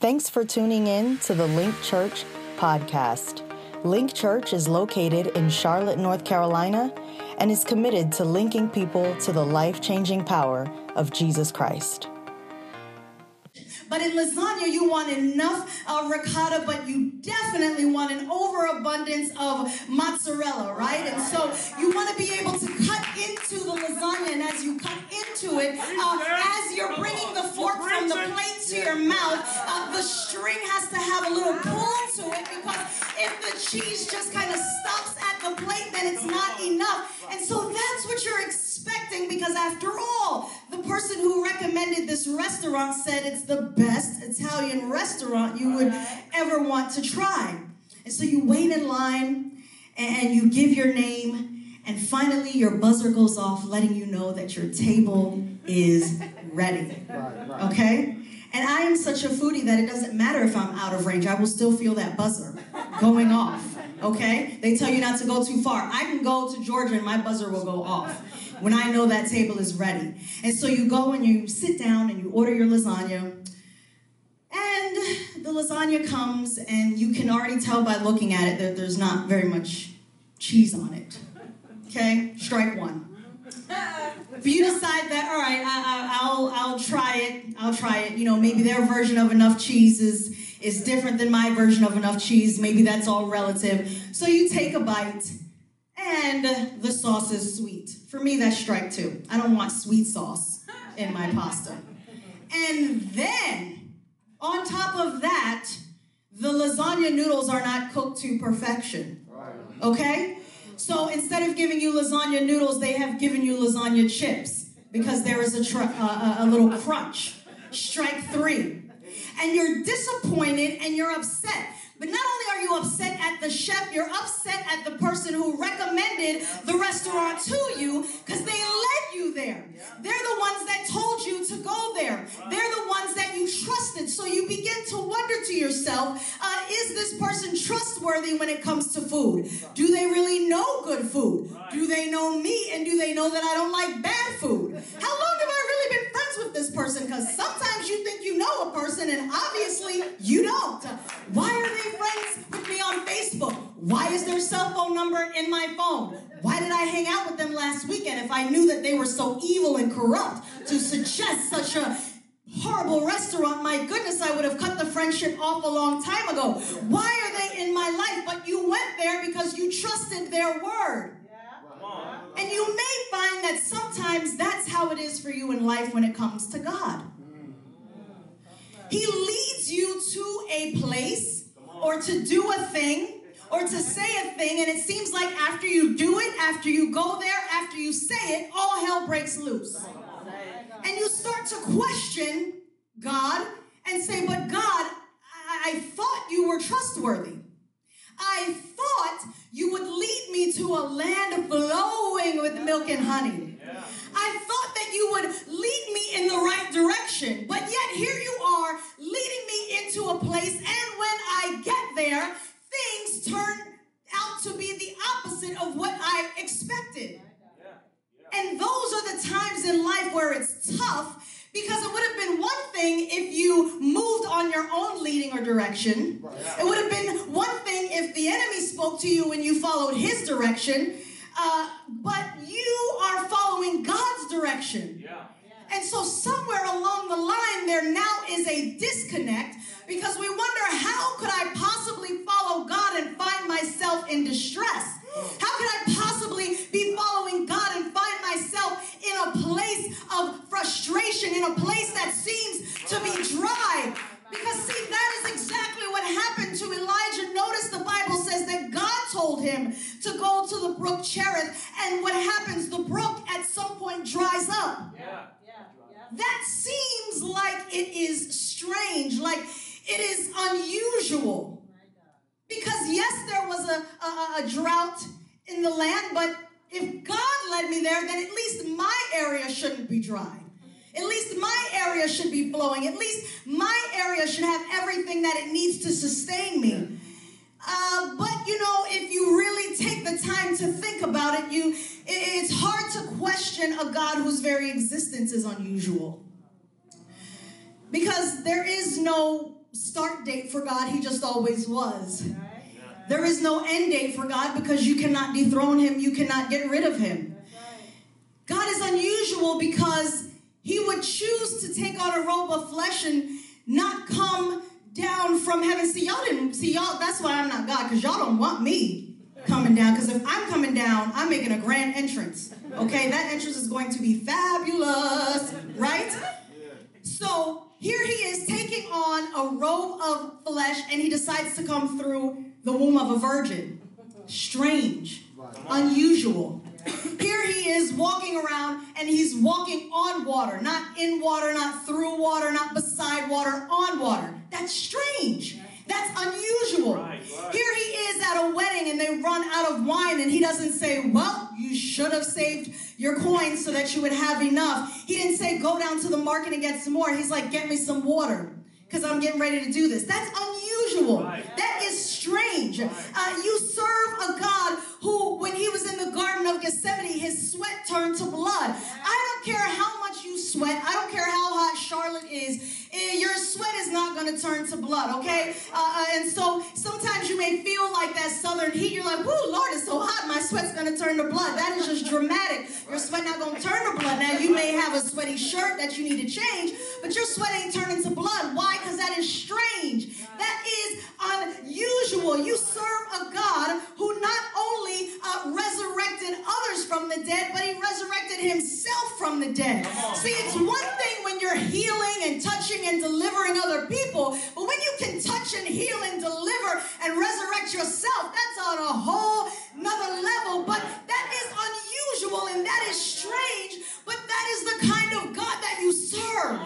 Thanks for tuning in to the Link Church podcast. Link Church is located in Charlotte, North Carolina, and is committed to linking people to the life changing power of Jesus Christ. But in lasagna, you want enough uh, ricotta, but you definitely want an overabundance of mozzarella, right? And so you want to be able to cut into the lasagna, and as you cut into it, uh, as you're bringing the fork from the plate to your mouth, uh, the string has to have a little pull to it because if the cheese just kind of stops at the plate, then it's not enough. And so that's what you're expecting because, after all, the person who recommended this restaurant said it's the best Italian restaurant you would ever want to try. And so you wait in line and you give your name, and finally your buzzer goes off, letting you know that your table is ready. Okay? And I am such a foodie that it doesn't matter if I'm out of range, I will still feel that buzzer going off. Okay? They tell you not to go too far. I can go to Georgia and my buzzer will go off when I know that table is ready. And so you go and you sit down and you order your lasagna. And the lasagna comes, and you can already tell by looking at it that there's not very much cheese on it. Okay? Strike one. If you decide that, all right, I, will I'll try it. I'll try it. You know, maybe their version of enough cheese is, is different than my version of enough cheese. Maybe that's all relative. So you take a bite, and the sauce is sweet. For me, that's strike two. I don't want sweet sauce in my pasta. And then, on top of that, the lasagna noodles are not cooked to perfection. Okay? So instead of giving you lasagna noodles, they have given you lasagna chips because there is a, tr- uh, a little crunch. Strike three. And you're disappointed and you're upset but not only are you upset at the chef, you're upset at the person who recommended the restaurant to you because they led you there. They're the ones that told you to go there. They're the ones that you trusted. So you begin to wonder to yourself, uh, is this person trustworthy when it comes to food? Do they really know good food? Do they know me and do they know that I don't like bad food? How long have I really been friends with this person? Because sometimes you think you know a person and obviously you don't. Why are they friends with me on Facebook? Why is their cell phone number in my phone? Why did I hang out with them last weekend if I knew that they were so evil and corrupt to suggest such a horrible restaurant? My goodness, I would have cut the friendship off a long time ago. Why are they in my life? But you went there because you trusted their word. And you may find that sometimes that's how it is for you in life when it comes to God. He leads you to a place or to do a thing or to say a thing, and it seems like after you do it, after you go there, after you say it, all hell breaks loose. And you start to question God and say, But God, I, I thought you were trustworthy. I thought you would lead me to a land flowing with milk and honey. I thought that you would lead me in the right direction, but yet here you are leading me into a place, and when I get there, things turn out to be the opposite of what I expected. And those are the times in life where it's tough because it would have been one thing if you moved on your own leading or direction. It would have been one thing if the enemy spoke to you and you followed his direction. Uh, but you are following God's direction. Yeah. And so, somewhere along the line, there now is a disconnect because we wonder how could I possibly follow God and find myself in distress? How could I possibly be following God and find myself in a place of frustration, in a place that seems to be dry? Because, see, that is exactly what happened to Elijah. Notice the Bible says that God told him to go to the brook Cherith, and what happens? The brook at some point dries up. Yeah. yeah, That seems like it is strange, like it is unusual. Oh because, yes, there was a, a, a drought in the land, but if God led me there, then at least my area shouldn't be dry. At least my area should be flowing. At least my area should have everything that it needs to sustain me. Uh, but you know, if you really take the time to think about it, you it's hard to question a God whose very existence is unusual. Because there is no start date for God, He just always was. There is no end date for God because you cannot dethrone Him, you cannot get rid of Him. God is unusual because He would choose to take on a robe of flesh and not come down from heaven. See, y'all didn't see y'all. That's why I'm not God because y'all don't want me coming down. Because if I'm coming down, I'm making a grand entrance. Okay, that entrance is going to be fabulous, right? So here he is taking on a robe of flesh and he decides to come through the womb of a virgin. Strange, unusual. Here he is walking around and he's walking on water, not in water, not through water, not beside water, on water. That's strange. That's unusual. Right, right. Here he is at a wedding and they run out of wine and he doesn't say, Well, you should have saved your coins so that you would have enough. He didn't say, Go down to the market and get some more. He's like, Get me some water because I'm getting ready to do this. That's unusual. Right. That is strange. Uh, you serve a God who, when he was in the Garden of Gethsemane, his sweat turned to blood. I don't care how much you sweat, I don't care how hot Charlotte is Eh, your sweat is not going to turn to blood, okay? Uh, uh, and so sometimes you may feel like that southern heat. You're like, whoo, Lord, it's so hot. My sweat's going to turn to blood. That is just dramatic. Your sweat not going to turn to blood. Now, you may have a sweaty shirt that you need to change, but your sweat ain't turning to blood. Why? Because that is strange. That is unusual. You serve a God who not uh, resurrected others from the dead, but he resurrected himself from the dead. See, it's one thing when you're healing and touching and delivering other people. But when you can touch and heal and deliver and resurrect yourself, that's on a whole another level. But that is unusual and that is strange. But that is the kind of God that you serve.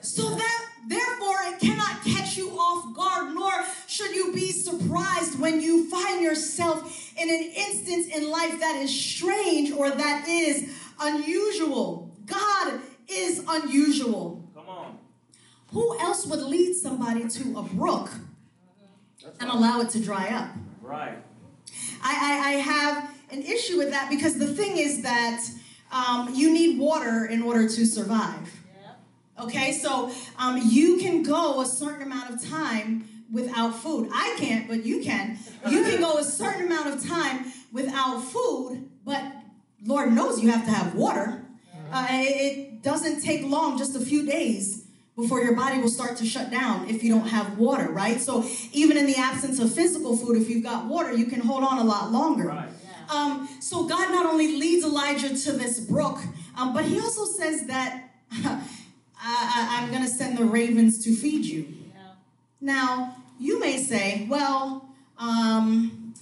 So that therefore it cannot catch you off guard, nor should you be surprised when you find yourself in an instance in life that is strange or that is unusual. God is unusual. Come on. Who else would lead somebody to a brook and allow it to dry up? Right. I, I, I have an issue with that because the thing is that um, you need water in order to survive. Okay, so um, you can go a certain amount of time without food. I can't, but you can. You can go a certain amount of time without food, but Lord knows you have to have water. Uh, it doesn't take long, just a few days before your body will start to shut down if you don't have water, right? So even in the absence of physical food, if you've got water, you can hold on a lot longer. Right. Um, so God not only leads Elijah to this brook, um, but he also says that I, am going to send the ravens to feed you. Yeah. Now, you may say, well, um,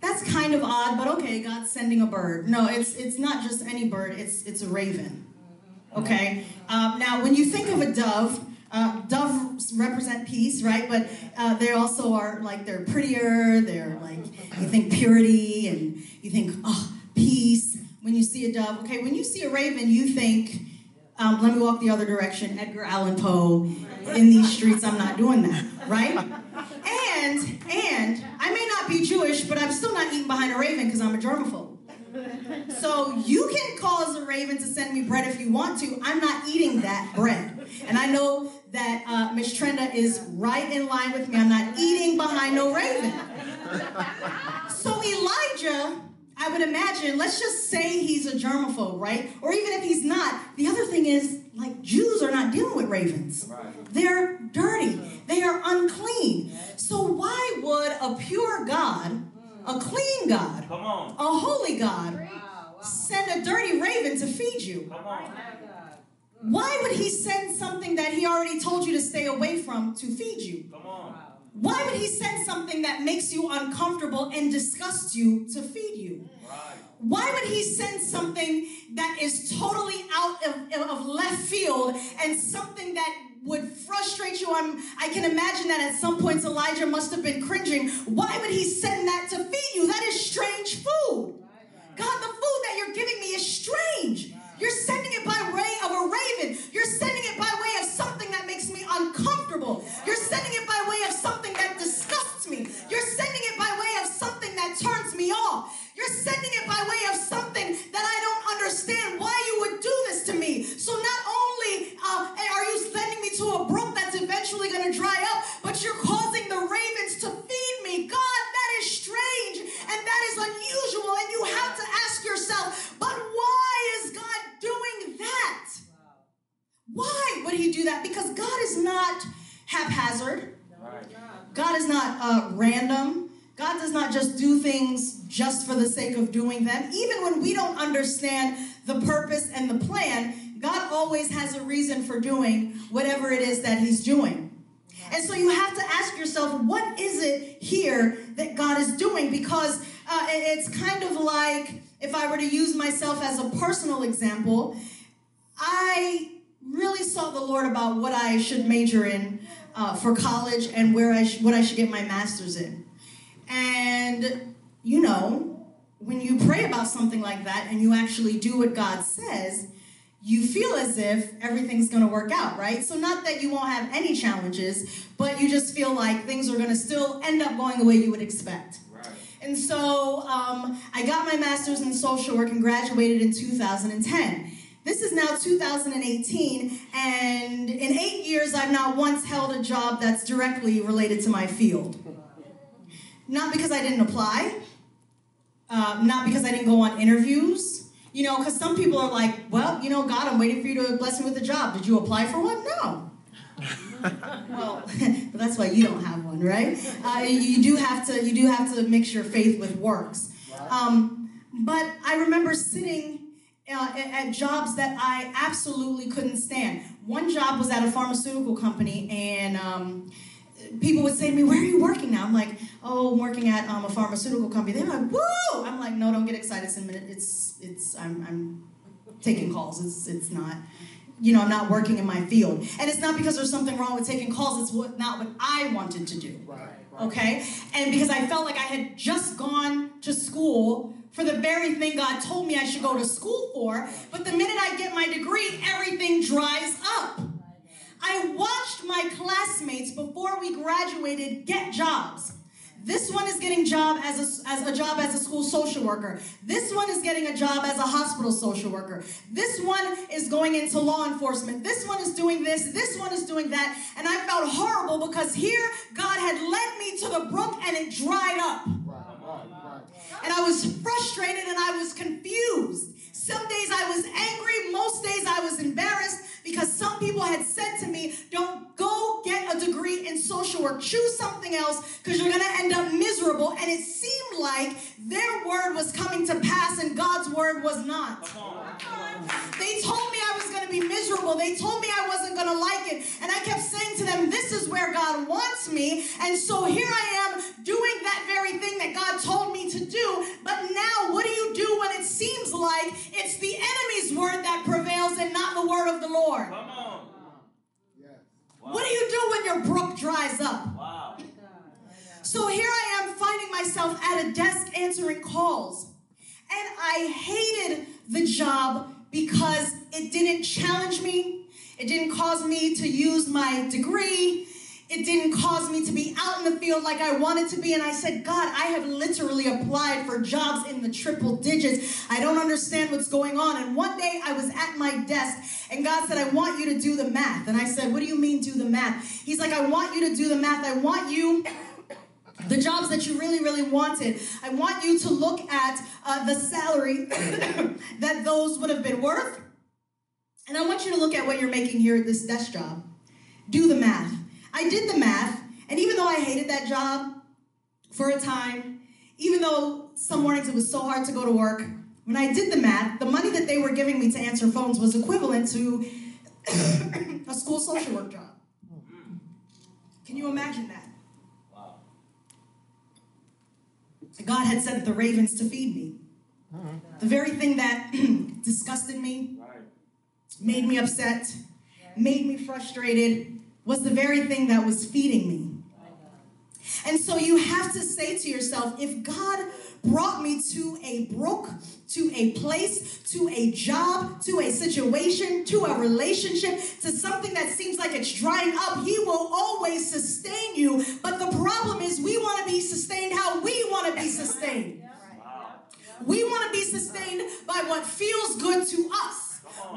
that's kind of odd, but okay, God's sending a bird. No, it's it's not just any bird, it's it's a raven. Okay? Um, now, when you think of a dove, uh, doves represent peace, right? But uh, they also are like they're prettier. They're like you think purity, and you think oh peace. When you see a dove, okay. When you see a raven, you think, um, let me walk the other direction. Edgar Allan Poe. In these streets, I'm not doing that, right? And and I may not be Jewish, but I'm still not eating behind a raven because I'm a germaphobe. So you can cause a raven to send me bread if you want to. I'm not eating that bread. And I know that uh, Miss Trenda is right in line with me. I'm not eating behind no raven. So Elijah, I would imagine, let's just say he's a germaphobe, right? Or even if he's not, the other thing is, like, Jews are not dealing with ravens. They're dirty, they are unclean. So why would a pure God a clean God, a holy God, send a dirty raven to feed you. Why would he send something that he already told you to stay away from to feed you? Why would he send something that makes you uncomfortable and disgusts you to feed you? Why would he send something that is totally out of, of left field and something that would frustrate you. I'm, I can imagine that at some points Elijah must have been cringing. Why would he send that to feed you? That is strange food. God, the food that you're giving me is strange. You're sending it by way of a raven. You're sending it by way of something that makes me uncomfortable. You're sending it by way of something that disgusts me. You're sending it by way of something that turns me off. You're sending it by way of something that I don't understand why you would do this to me. So not only uh, are you sending me to a brook that's eventually going to haphazard. God is not uh, random. God does not just do things just for the sake of doing them. Even when we don't understand the purpose and the plan, God always has a reason for doing whatever it is that He's doing. And so you have to ask yourself, what is it here that God is doing? Because uh, it's kind of like if I were to use myself as a personal example, I really sought the Lord about what I should major in uh, for college and where I sh- what I should get my master's in. And you know, when you pray about something like that and you actually do what God says, you feel as if everything's going to work out, right? So not that you won't have any challenges, but you just feel like things are going to still end up going the way you would expect. Right. And so um, I got my master's in social work and graduated in 2010. This is now 2018, and in eight years, I've not once held a job that's directly related to my field. Not because I didn't apply, uh, not because I didn't go on interviews, you know, because some people are like, well, you know, God, I'm waiting for you to bless me with a job. Did you apply for one? No. well, but that's why you don't have one, right? Uh, you, you, do have to you do have to mix your faith with works. Um, but I remember sitting uh, at jobs that I absolutely couldn't stand. One job was at a pharmaceutical company, and um, people would say to me, "Where are you working now?" I'm like, "Oh, I'm working at um, a pharmaceutical company." They're like, "Whoa!" I'm like, "No, don't get excited. It's a minute. It's it's I'm I'm taking calls. It's it's not." You know, I'm not working in my field. And it's not because there's something wrong with taking calls, it's what, not what I wanted to do. Right, right. Okay? And because I felt like I had just gone to school for the very thing God told me I should go to school for, but the minute I get my degree, everything dries up. I watched my classmates before we graduated get jobs. This one is getting job as a, as a job as a school social worker. This one is getting a job as a hospital social worker. This one is going into law enforcement. This one is doing this. This one is doing that. And I felt horrible because here God had led me to the brook and it dried up. And I was frustrated and I was confused. Some days I was angry, most days I was embarrassed because some people had said to me, Don't go get a degree in social work, choose something else because you're going to end up miserable. And it seemed like their word was coming to pass and God's word was not. They told me I was going to be miserable, they told me I wasn't going to like it. And I kept saying to them, This is where God wants me. And so here I am doing that very thing that God told me to do. But now, what do you do when it seems like it's the enemy's word that prevails and not the word of the Lord? Come on. Wow. What do you do when your brook dries up? Wow. Oh so here I am finding myself at a desk answering calls. And I hated the job because it didn't challenge me. It didn't cause me to use my degree. It didn't cause me to be out in the field like I wanted to be. And I said, God, I have literally applied for jobs in the triple digits. I don't understand what's going on. And one day I was at my desk and God said, I want you to do the math. And I said, What do you mean do the math? He's like, I want you to do the math. I want you the jobs that you really, really wanted. I want you to look at uh, the salary that those would have been worth. And I want you to look at what you're making here at this desk job. Do the math. I did the math, and even though I hated that job for a time, even though some mornings it was so hard to go to work, when I did the math, the money that they were giving me to answer phones was equivalent to a school social work job. Can you imagine that? Wow. God had sent the ravens to feed me. Uh-huh. The very thing that disgusted me, made me upset, made me frustrated, was the very thing that was feeding me. And so you have to say to yourself, if God brought me to a brook, to a place, to a job, to a situation, to a relationship, to something that seems like it's drying up, He will always sustain you. But the problem is, we want to be sustained how we want to be sustained. We want to be sustained by what feels good to us.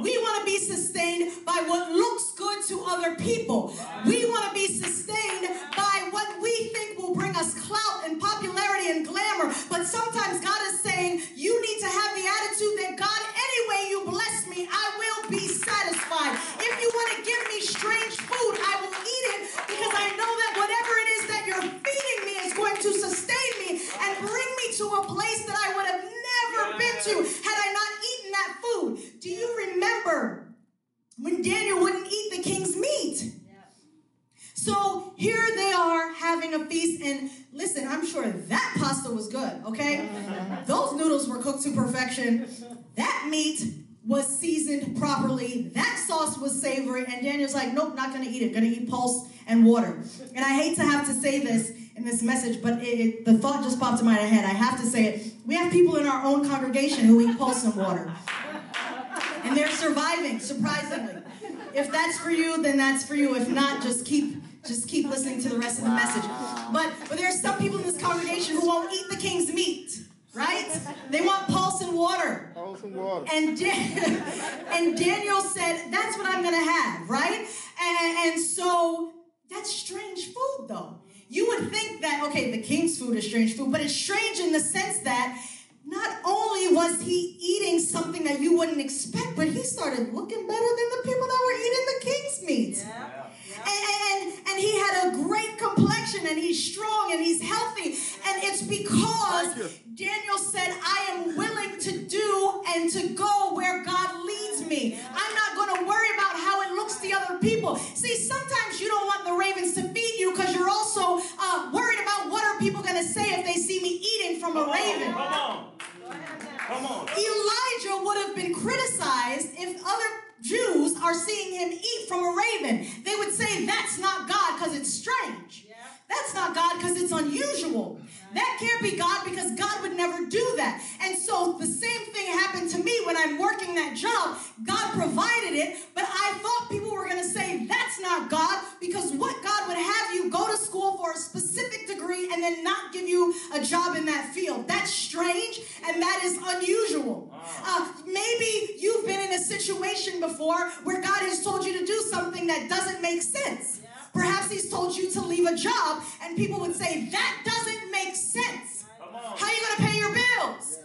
We want to be sustained by what looks good to other people. We want to be sustained by what we think will bring us clout and popularity and glamour. But sometimes God is saying, you need to have the attitude that God, any way you bless me, I will be satisfied. If you want to give me strange food, I will eat it because I know that whatever it is that you're feeding me is going to sustain me and bring me to a place that I would have never been to had I not eaten a feast, and listen, I'm sure that pasta was good, okay? Those noodles were cooked to perfection. That meat was seasoned properly. That sauce was savory, and Daniel's like, nope, not gonna eat it. Gonna eat pulse and water. And I hate to have to say this in this message, but it, it, the thought just popped in my head. I have to say it. We have people in our own congregation who eat pulse and water, and they're surviving, surprisingly. If that's for you, then that's for you. If not, just keep just keep listening to the rest of the message. But, but there are some people in this congregation who won't eat the king's meat, right? They want pulse and water. Pulse and water. And, Dan- and Daniel said, That's what I'm going to have, right? And, and so that's strange food, though. You would think that, okay, the king's food is strange food, but it's strange in the sense that not only was he eating something that you wouldn't expect, but he started looking better than the people that were eating the king's meat. And, and, and he had a great complexion and he's strong and he's healthy. And it's because Daniel said, I am willing to do and to go where God leads me. I'm not going to worry about how it looks to other people. See, sometimes you don't want the ravens to feed you because you're also uh, worried about what are people going to say if they see me eating from a raven. Come on. Come on. Elijah would have been criticized if other Jews are seeing him eat from a raven. They would say, That's not God because it's strange. That's not God because it's unusual. That can't be God because God would never do that. And so the same thing happened to me when I'm working that job. God provided it, but I thought people were going to say, That's not God because what God would have you go to school for a specific degree and then not give you a job in that field. That's strange and that is unusual. Uh, maybe you've been in a situation before where God has told you to do something that doesn't make sense. Perhaps He's told you to leave a job, and people would say, That doesn't make sense. How are you going to pay your bills?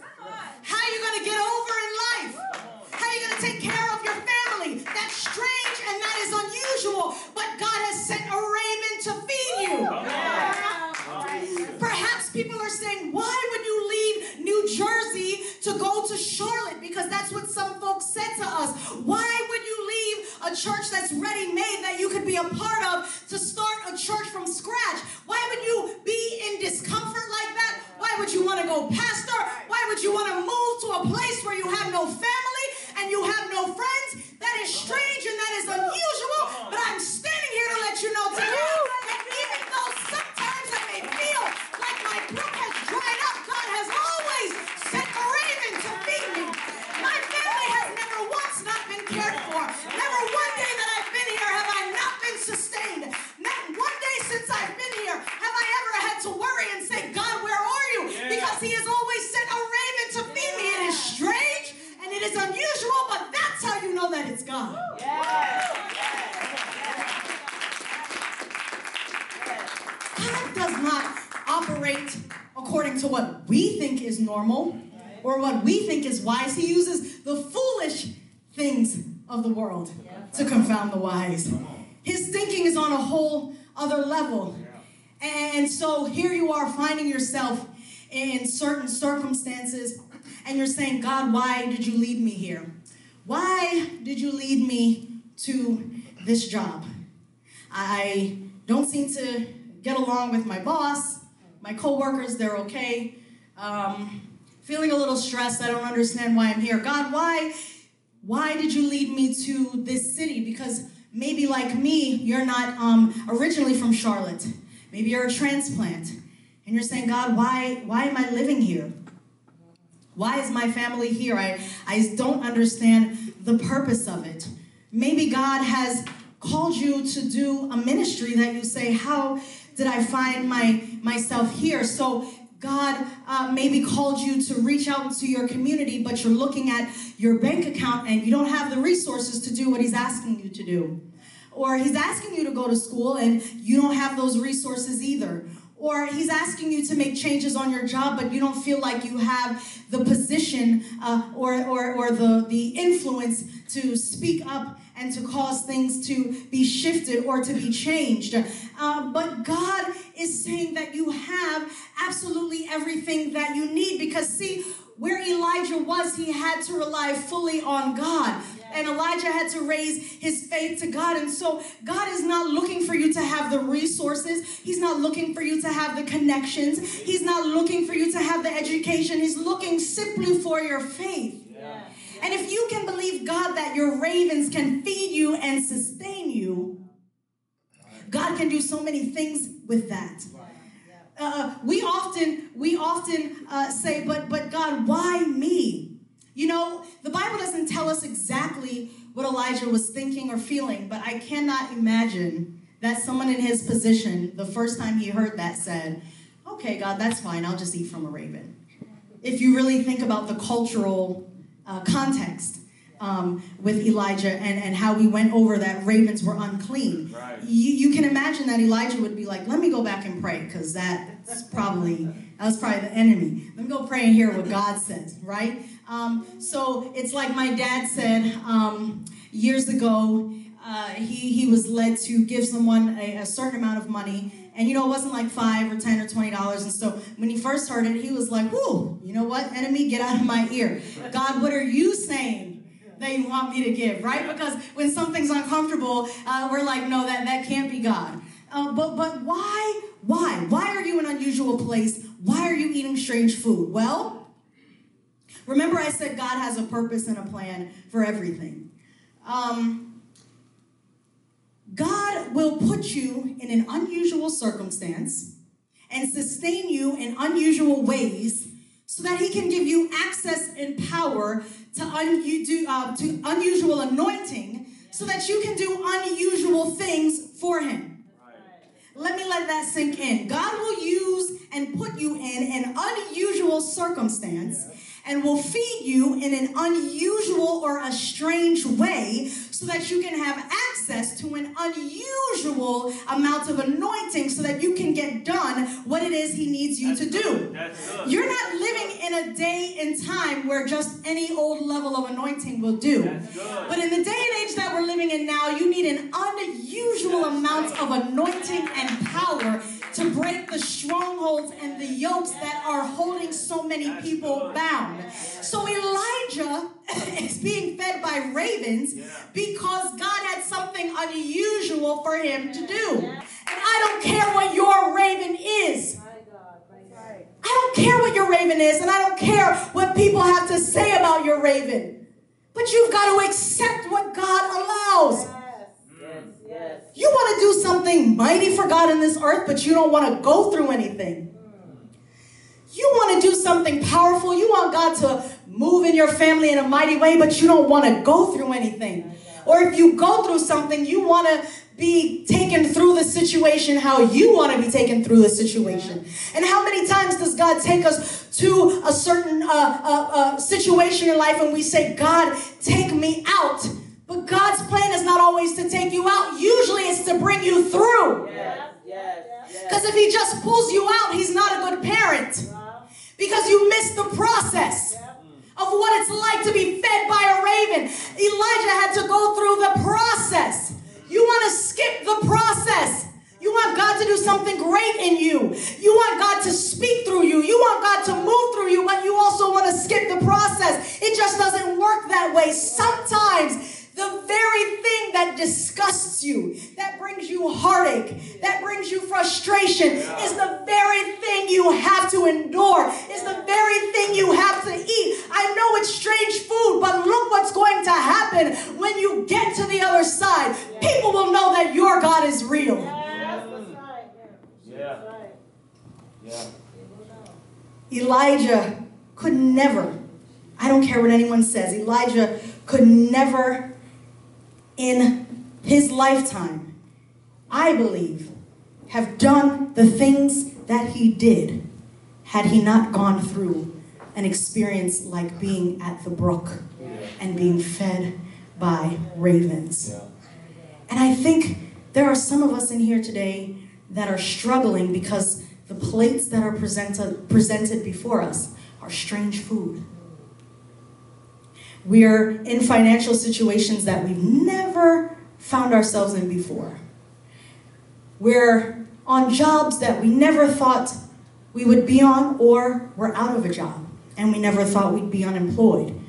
How are you going to get over in life? How are you going to take care of your family? That's strange and that is unusual, but God has sent a raven to feed you. Perhaps people are saying, why would you leave New Jersey to go to Charlotte? Because that's what some folks said to us. Why would you leave a church that's ready made that you could be a part of to start a church from scratch? Why would you be in discomfort like that? Why would you want to go pastor? Why would you want to move to a place where you have no family and you have no friends? That is strange and that is unusual. But I'm standing here to let you know today that even though sometimes I may feel like my brook has dried up, God has always sent a raven to feed me. My family has never once not been cared for. Never one day that I've been here have I not been sustained. Not one day since I've been here have I ever had to worry and say, God, where are you? Because He has always sent a raven to feed me. It is strange and it is unusual, but that's how you know that it's God. God does not operate according to what we think is normal or what we think is wise. He uses the foolish things of the world to His thinking is on a whole other level. And so here you are finding yourself in certain circumstances, and you're saying, God, why did you lead me here? Why did you lead me to this job? I don't seem to get along with my boss, my coworkers, they're okay. Um, feeling a little stressed, I don't understand why I'm here. God, why, why did you lead me to this city? Because maybe like me, you're not um, originally from Charlotte. Maybe you're a transplant. And you're saying, God, why, why am I living here? Why is my family here? I, I don't understand the purpose of it. Maybe God has called you to do a ministry that you say, How did I find my myself here? So God uh, maybe called you to reach out to your community, but you're looking at your bank account and you don't have the resources to do what He's asking you to do. Or He's asking you to go to school and you don't have those resources either. Or he's asking you to make changes on your job, but you don't feel like you have the position uh, or, or, or the, the influence to speak up and to cause things to be shifted or to be changed. Uh, but God is saying that you have absolutely everything that you need because, see, where Elijah was, he had to rely fully on God. And Elijah had to raise his faith to God. And so God is not looking for you to have the resources. He's not looking for you to have the connections. He's not looking for you to have the education. He's looking simply for your faith. And if you can believe God that your ravens can feed you and sustain you, God can do so many things with that. Uh, we often we often uh, say, but but God, why me? You know, the Bible doesn't tell us exactly what Elijah was thinking or feeling, but I cannot imagine that someone in his position, the first time he heard that, said, "Okay, God, that's fine. I'll just eat from a raven." If you really think about the cultural uh, context um, with Elijah and, and how we went over that ravens were unclean. Right. You, you can imagine that Elijah would be like, let me go back and pray because that's probably, that was probably the enemy. Let me go pray and hear what God says, right? Um, so it's like my dad said um, years ago, uh, he, he was led to give someone a, a certain amount of money and you know, it wasn't like five or ten or twenty dollars. And so when he first heard it, he was like, "Whoo, you know what, enemy, get out of my ear. God, what are you saying that you want me to give?" Right? Because when something's uncomfortable, uh, we're like, "No, that that can't be God." Uh, but but why why why are you in an unusual place? Why are you eating strange food? Well, remember I said God has a purpose and a plan for everything. Um, God will put you in an unusual circumstance and sustain you in unusual ways so that he can give you access and power to, un- do, uh, to unusual anointing so that you can do unusual things for him. Let me let that sink in. God will use and put you in an unusual circumstance and will feed you in an unusual or a strange way so that you can have access to an unusual amount of anointing so that you can get done what it is he needs you to do. You're not living in a day and time where just any old level of anointing will do. But in the day and age that we're living in now, you need an unusual amount of anointing and power to break the strongholds and the yokes that are holding so many people bound. So Elijah is being fed by ravens because God had something unusual for him to do. And I don't care what your raven is. I don't care what your raven is, and I don't care what people have to say about your raven. But you've got to accept what God allows. You want to do something mighty for God in this earth, but you don't want to go through anything. You want to do something powerful. You want God to move in your family in a mighty way, but you don't want to go through anything. Or if you go through something, you want to be taken through the situation how you want to be taken through the situation. And how many times does God take us to a certain uh, uh, uh, situation in life and we say, God, take me out? But God's plan is not always to take you out. Usually it's to bring you through. Because if he just pulls you out, he's not a good parent. Uh-huh. Because you missed the process of what it's like to be fed by a raven. Elijah had to go through the process. You want to skip the process. You want God to do something great in you. You want God to speak through you. You want God to move through you, but you also want to skip the process. It just doesn't work that way. Sometimes the very thing that disgusts you, that brings you heartache, that brings you frustration, is the very thing you have to endure, is the very thing you have to eat. I know it's strange food, but look what's going to happen when you get to the other side. People will know that your God is real. Yeah. Yeah. Elijah could never, I don't care what anyone says, Elijah could never in his lifetime, I believe, have done the things that he did had he not gone through an experience like being at the brook and being fed by ravens. And I think there are some of us in here today that are struggling because the plates that are presented, presented before us are strange food. We're in financial situations that we've never found ourselves in before. We're on jobs that we never thought we would be on, or we're out of a job. and we never thought we'd be unemployed.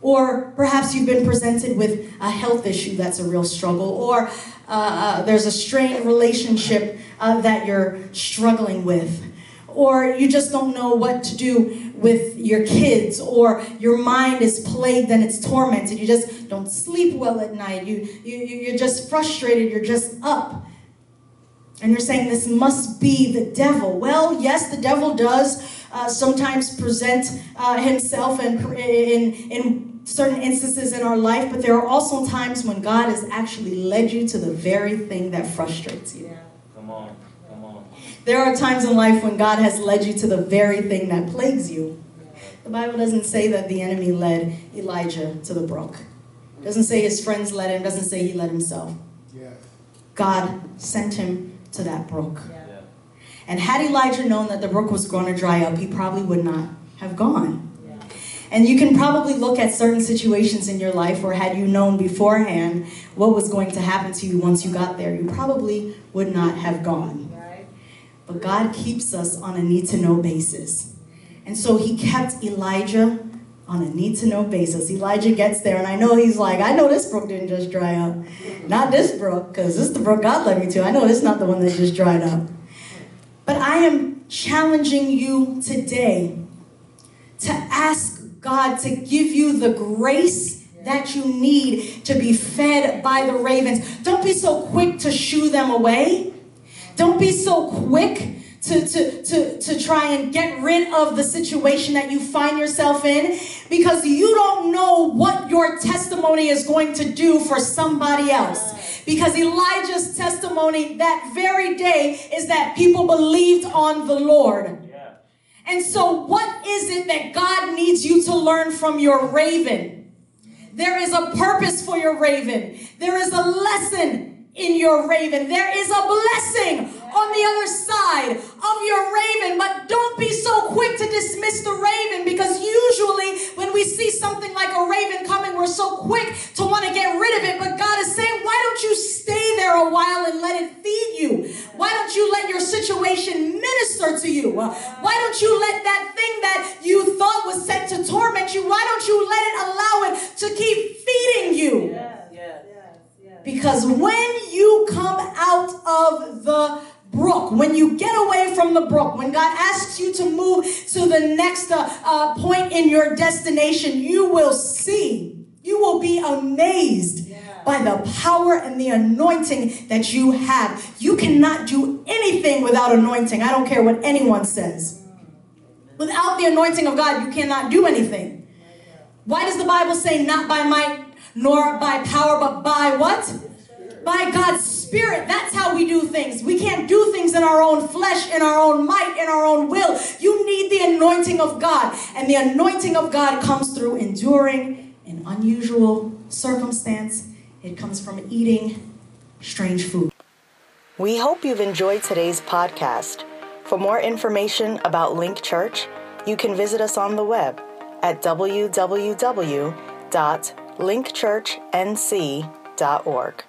Or perhaps you've been presented with a health issue that's a real struggle, or uh, uh, there's a strained relationship uh, that you're struggling with, or you just don't know what to do with your kids, or your mind is plagued and it's tormented. You just don't sleep well at night. You, you, you're just frustrated. You're just up. And you're saying this must be the devil. Well, yes, the devil does uh, sometimes present uh, himself in, in, in certain instances in our life, but there are also times when God has actually led you to the very thing that frustrates you. Come on. Come on. There are times in life when God has led you to the very thing that plagues you. The Bible doesn't say that the enemy led Elijah to the brook. It doesn't say his friends led him, doesn't say he led himself. Yes. God sent him to that brook. Yeah. And had Elijah known that the brook was going to dry up, he probably would not have gone. And you can probably look at certain situations in your life where, had you known beforehand what was going to happen to you once you got there, you probably would not have gone. But God keeps us on a need to know basis. And so he kept Elijah on a need to know basis. Elijah gets there, and I know he's like, I know this brook didn't just dry up. Not this brook, because this is the brook God led me to. I know this is not the one that just dried up. But I am challenging you today to ask God to give you the grace that you need to be fed by the ravens. Don't be so quick to shoo them away. Don't be so quick to, to, to, to try and get rid of the situation that you find yourself in because you don't know what your testimony is going to do for somebody else. Because Elijah's testimony that very day is that people believed on the Lord. Yeah. And so, what is it that God needs you to learn from your raven? There is a purpose for your raven. There is a lesson in your raven. There is a blessing on the other side of your raven. But don't be so quick to dismiss the raven because usually when we see something like a raven coming, we're so quick to want to get rid of it. But God is saying, why don't you stay there a while and let it feed you? Why don't you let your situation minister to you? Why don't you let that thing that you thought was set to torment you, why don't you let it allow it to keep feeding you? Because when you come out of the brook, when you get away from the brook, when God asks you to move to the next uh, uh, point in your destination, you will see, you will be amazed by the power and the anointing that you have. You cannot do anything without anointing. I don't care what anyone says. Without the anointing of God, you cannot do anything. Why does the Bible say not by might nor by power, but by what? By God's Spirit. That's how we do things. We can't do things in our own flesh, in our own might, in our own will. You need the anointing of God. And the anointing of God comes through enduring an unusual circumstance, it comes from eating strange food. We hope you've enjoyed today's podcast. For more information about Link Church, you can visit us on the web at www.linkchurchnc.org.